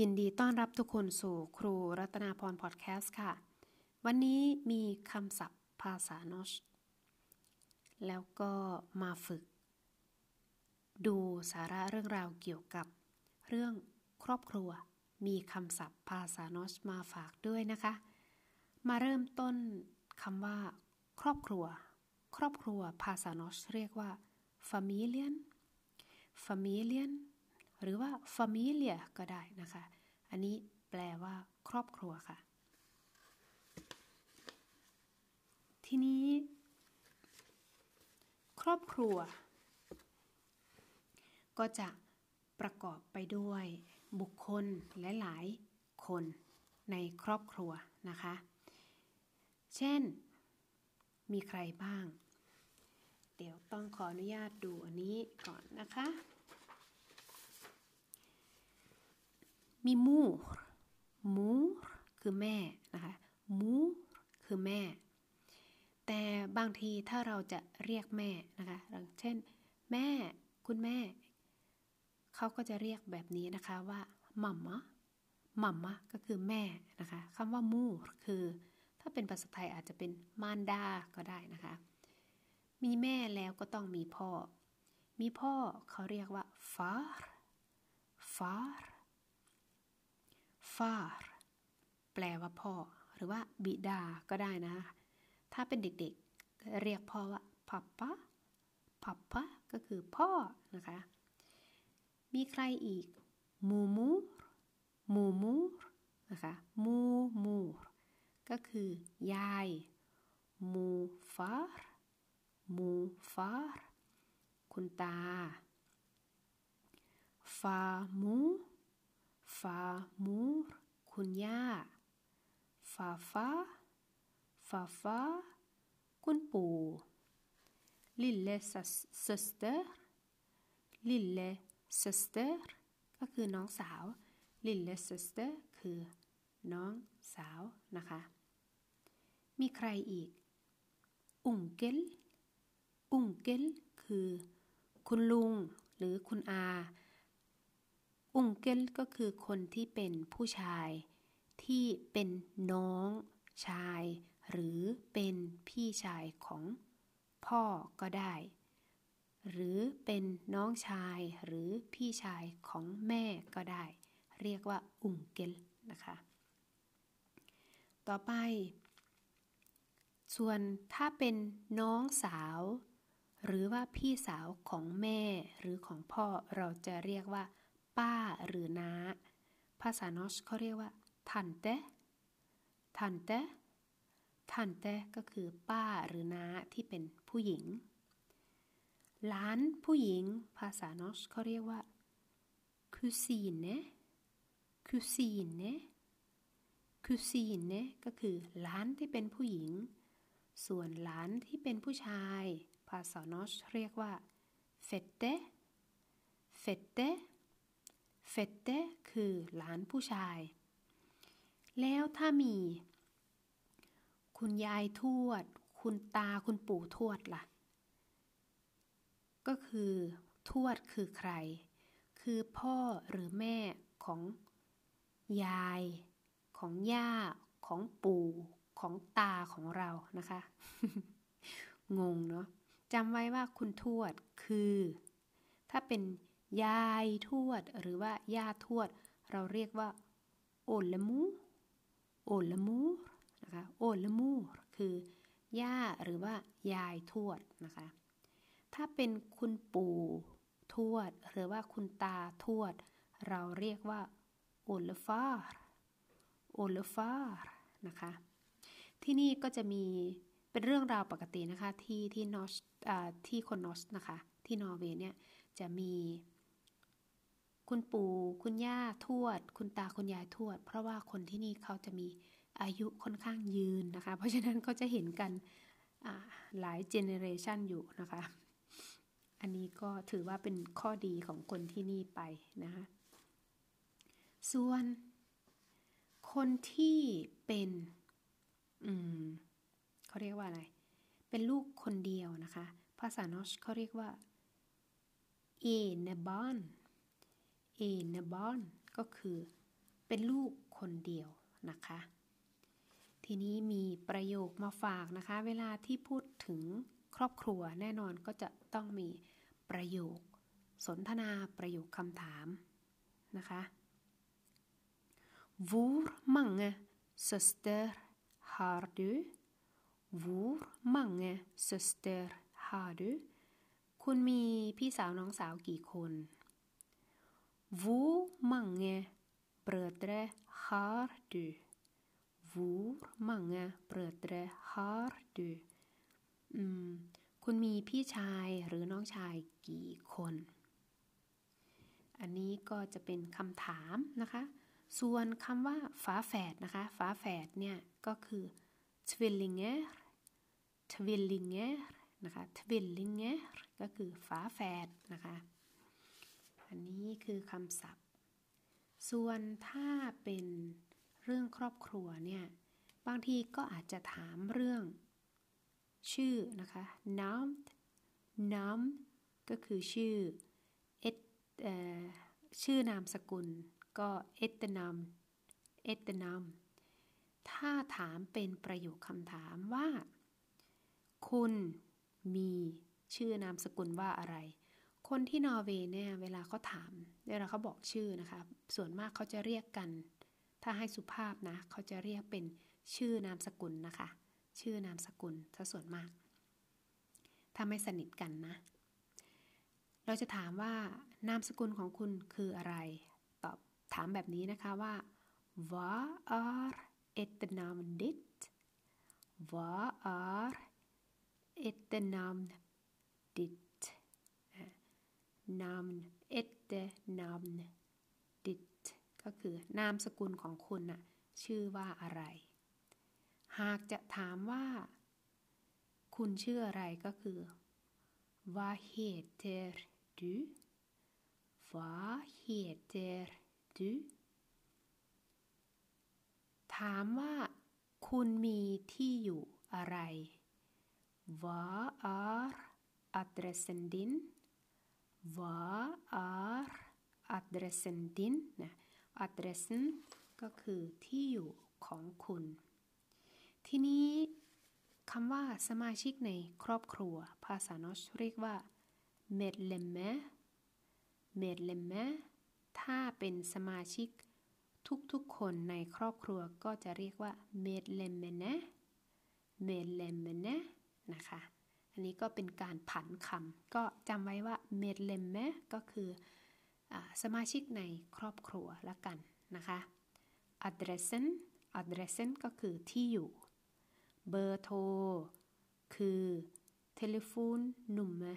ยินดีต้อนรับทุกคนสู่ครูรัตนาพรพอดแคสต์ค่ะ วันนี้มีคำศัพท์ภาษานอชแล้วก็มาฝึก ดูสาระเรื่องราวเกี่ยวกับ เรื่องครอบครัว มีคำศัพท์ภาษานอชมาฝากด้วยนะคะ มาเริ่มต้นคำว่า ครอบครัว ครอบครัวภาษานอชเรียกว่า familien familien หรือว่า familia ก็ได้นะคะ อันนี้แปลว่า ครอบครัวค่ะ ทีนี้ ครอบครัว ก็จะประกอบไปด้วยบุคคลและหลายคนในครอบครัวนะคะ เช่น มีใครบ้าง เดี๋ยวต้องขออนุญาตดูอันนี้ก่อนนะคะ มีมูรมูรคือแม่นะคะมูรคือแม่ แต่บางทีถ้าเราจะเรียกแม่นะคะอย่างเช่น แม่ คุณแม่ เขาก็จะเรียกแบบนี้นะคะว่ามัมมะมัมมะก็คือแม่นะคะคำว่ามูรคือ ถ้าเป็นภาษาไทยอาจจะเป็นมารดาก็ได้นะคะ มีแม่แล้วก็ต้องมีพ่อ มีพ่อเขาเรียกว่าฟาร์ฟาร์ ฟาร์แปลว่าพ่อ หรือว่าบิดาก็ได้นะ ถ้าเป็นเด็กๆ เรียกพ่อว่าพับปะพับปะก็คือพ่อนะคะ มีใครอีกมูมูมูมูนะคะมูมูก็คือยายมูฟาร์มูฟาร์คุณตาฟามู ฟามูรคุณย่าฟาฟาฟาฟาคุณปู่ lille søster lille søster ก็คือน้องสาว lille søster คือน้องสาวนะคะ มีใครอีก อุงเกลอุงเกลคือ คุณลุงหรือคุณอา อุงเกิลก็คือคนที่เป็นผู้ชาย ที่เป็นน้องชาย หรือเป็นพี่ชายของพ่อก็ได้ หรือเป็นน้องชายหรือพี่ชายของแม่ก็ได้ เรียกว่าอุงเกลนะคะ ต่อไป ส่วนถ้าเป็นน้องสาว หรือว่าพี่สาวของแม่หรือของพ่อเราจะเรียกว่า ป้าหรือน้า ภาษานอชเขาเรียกว่าทันเตทันเตทันเตก็คือป้าหรือน้าที่เป็นผู้หญิง หลานผู้หญิง ภาษานอชเขาเรียกว่าคุซีนเนคุซีนเนคุซีนเนก็คือหลานที่เป็นผู้หญิง ส่วนหลานที่เป็นผู้ชาย ภาษานอชเรียกว่าเฟตเตเฟตเต เฟตเตคือหลานผู้ชาย แล้วถ้ามี คุณยายทวด คุณตาคุณปู่ทวดละ่ะ ก็คือทวดคือใคร คือพ่อหรือแม่ของยาย ของย่า ของปู่ของตาของเรานะคะ งงเนาะจำไว้ว่าคุณทวดคือ ถ้าเป็น ยายทวด หรือว่าย่าทวด เราเรียกว่าโอลมูโอลมูนะคะโอลมูคือย่าหรือว่ายายทวดนะคะ ถ้าเป็นคุณปู่ทวด หรือว่าคุณตาทวด เราเรียกว่าโอลฟาร์โอลฟาร์นะคะ ที่นี่ก็จะมีเป็นเรื่องราวปกตินะคะที่ที่นอสที่คนนอสนะคะ ที่นอร์เวย์เนี่ยจะมี คุณปู่คุณย่าทวด คุณตาคุณยายทวด เพราะว่าคนที่นี่เขาจะมีอายุค่อนข้างยืนนะคะ เพราะฉะนั้นก็จะเห็นกันหลายเจเนเรชันอยู่นะคะ อันนี้ก็ถือว่าเป็นข้อดีของคนที่นี่ไปนะคะส่วน คนที่เป็นอืมเขาเรียกว่าอะไร เป็นลูกคนเดียวนะคะ ภาษานอชเขาเรียกว่าเอเนบอน เอนบอนก็คือ เป็นลูกคนเดียวนะคะ ทีนี้มีประโยคมาฝากนะคะ เวลาที่พูดถึงครอบครัวแน่นอนก็จะต้องมีประโยค สนทนาประโยคคำถามนะคะ Hvor mange søster har du? Hvor mange søster har du? คุณมีพี่สาวน้องสาวกี่คน Hvor mange brødre har du? Hvor mange brødre har du? คุณมีพี่ชายหรือน้องชายกี่คน อันนี้ก็จะเป็นคำถามนะคะ ส่วนคำว่าฝาแฝดนะคะ ฝาแฝดเนี่ยก็คือ tvillinger tvillinger นะคะ tvillinger ก็คือฝาแฝดนะคะ อันนี้คือคำศัพท์ ส่วนถ้าเป็นเรื่องครอบครัวเนี่ย บางทีก็อาจจะถามเรื่อง ชื่อนะคะน้ำน้ำก็คือชื่อเอชื่อนามสกุล ก็เอตนามเอตนามถ้าถามเป็นประโยคคำถามว่า คุณมีชื่อนามสกุลว่าอะไร คนที่นอร์เวย์เนี่ยเวลาเขาถามเวลาเขาบอกชื่อนะคะ ส่วนมากเขาจะเรียกกัน ถ้าให้สุภาพนะเขาจะเรียกเป็นชื่อนามสกุลนะคะ ชื่อนามสกุลถ้าส่วนมาก ถ้าไม่สนิทกันนะ เราจะถามว่านามสกุลของคุณคืออะไร ตอบถามแบบนี้นะคะว่า Vad är ett namn ditt Vad är ett namn ditt namn etternamn ditt ก็คือนามสกุลของคุณน่ะชื่อว่าอะไร หากจะถามว่า คุณชื่ออะไรก็คือ Vad heter du Vad heter du ถามว่า คุณมีที่อยู่อะไร Vad är adressen din Vad är adressen din นะ adressen ก็คือที่อยู่ของคุณ ทีนี้คำว่าสมาชิกในครอบครัว ภาษานอชเรียกว่า medlemmar medlemmar ถ้าเป็นสมาชิกทุกๆคนในครอบครัวก็จะเรียกว่า medlemmene medlemmene นะคะ อันนี้ก็เป็นการผันคำก็จำไว้ว่า medlemme ก็คืออสมาชิกในครอบครัวละกันนะคะ adressen adressen ก็คือที่อยู่ เบอร์โทร คือ telefon nummer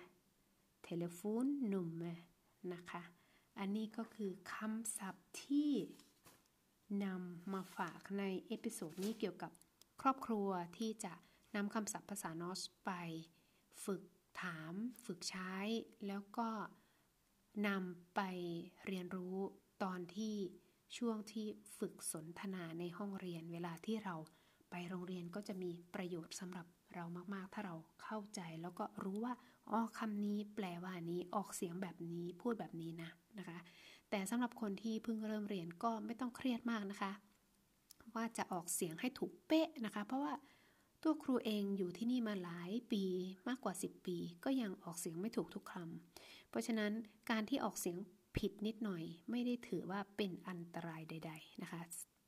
telefon nummer นะคะ อันนี้ก็คือคำศัพท์ที่นำมาฝากใน episode นี้เกี่ยวกับครอบครัวที่จะนำคำศัพท์ภาษา norsk ไป ฝึกถามฝึกใช้ แล้วก็นำไปเรียนรู้ตอนที่ช่วงที่ฝึกสนทนาในห้องเรียน เวลาที่เราไปโรงเรียนก็จะมีประโยชน์สำหรับเรามากๆ ถ้าเราเข้าใจแล้วก็รู้ว่าอ๋อคำนี้แปลว่านี้ออกเสียงแบบนี้พูดแบบนี้นะนะคะ แต่สำหรับคนที่เพิ่งเริ่มเรียนก็ไม่ต้องเครียดมากนะคะ ว่าจะออกเสียงให้ถูกเป๊ะนะคะ เพราะว่า ตัวครูเองอยู่ที่นี่มาหลายปีมากกว่า 10 ปี ก็ยังออกเสียงไม่ถูกทุกคำเพราะฉะนั้นการที่ออกเสียงผิดนิดหน่อย ไม่ได้ถือว่าเป็นอันตรายใด ๆ นะคะ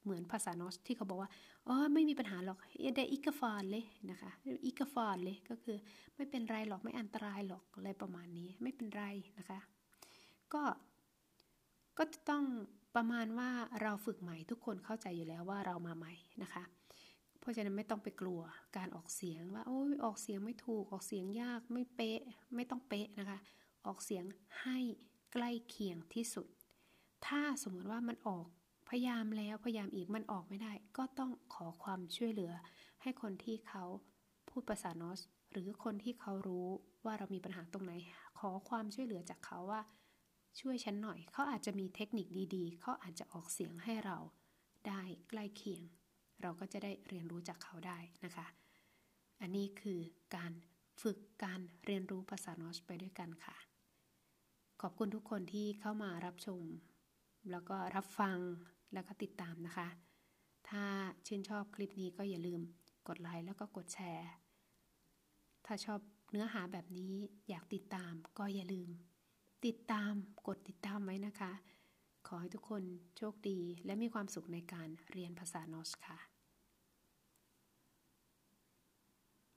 เหมือนภาษา norsk ที่เขาบอกว่าอ๋อไม่มีปัญหาหรอก det er ikke farlig นะคะ ikke farlig ก็คือไม่เป็นไรหรอกไม่อันตรายหรอกอะไรประมาณนี้ไม่เป็นไรนะคะ ก็ก็จะต้องประมาณว่าเราฝึกใหม่ทุกคนเข้าใจอยู่แล้วว่าเรามาใหม่นะคะ ราะฉะนั้นไม่ต้องไปกลัวการออกเสียงว่าโอ้ยออกเสียงไม่ถูกออกเสียงยากไม่เป๊ะไม่ต้องเป๊ะนะคะ ออกเสียงให้ใกล้เคียงที่สุด ถ้าสมมติว่ามันออกพยายามแล้วพยายามอีกมันออกไม่ได้ ก็ต้องขอความช่วยเหลือ ให้คนที่เขาพูดภาษานอส หรือคนที่เขารู้ว่าเรามีปัญหาตรงไหน ขอความช่วยเหลือจากเขาว่า ช่วยฉันหน่อย เขาอาจจะมีเทคนิคดีๆ เขาอาจจะออกเสียงให้เราได้ใกล้เคียง เราก็จะได้เรียนรู้จากเขาได้นะคะ อันนี้คือการฝึกการเรียนรู้ภาษานอสไปด้วยกันค่ะ ขอบคุณทุกคนที่เข้ามารับชม แล้วก็รับฟังแล้วก็ติดตามนะคะ ถ้าชื่นชอบคลิปนี้ก็อย่าลืมกดไลค์แล้วก็กดแชร์ ถ้าชอบเนื้อหาแบบนี้อยากติดตามก็อย่าลืม ติดตามกดติดตามไว้นะคะ ขอให้ทุกคนโชคดี และมีความสุขในการเรียนภาษานอสค่ะ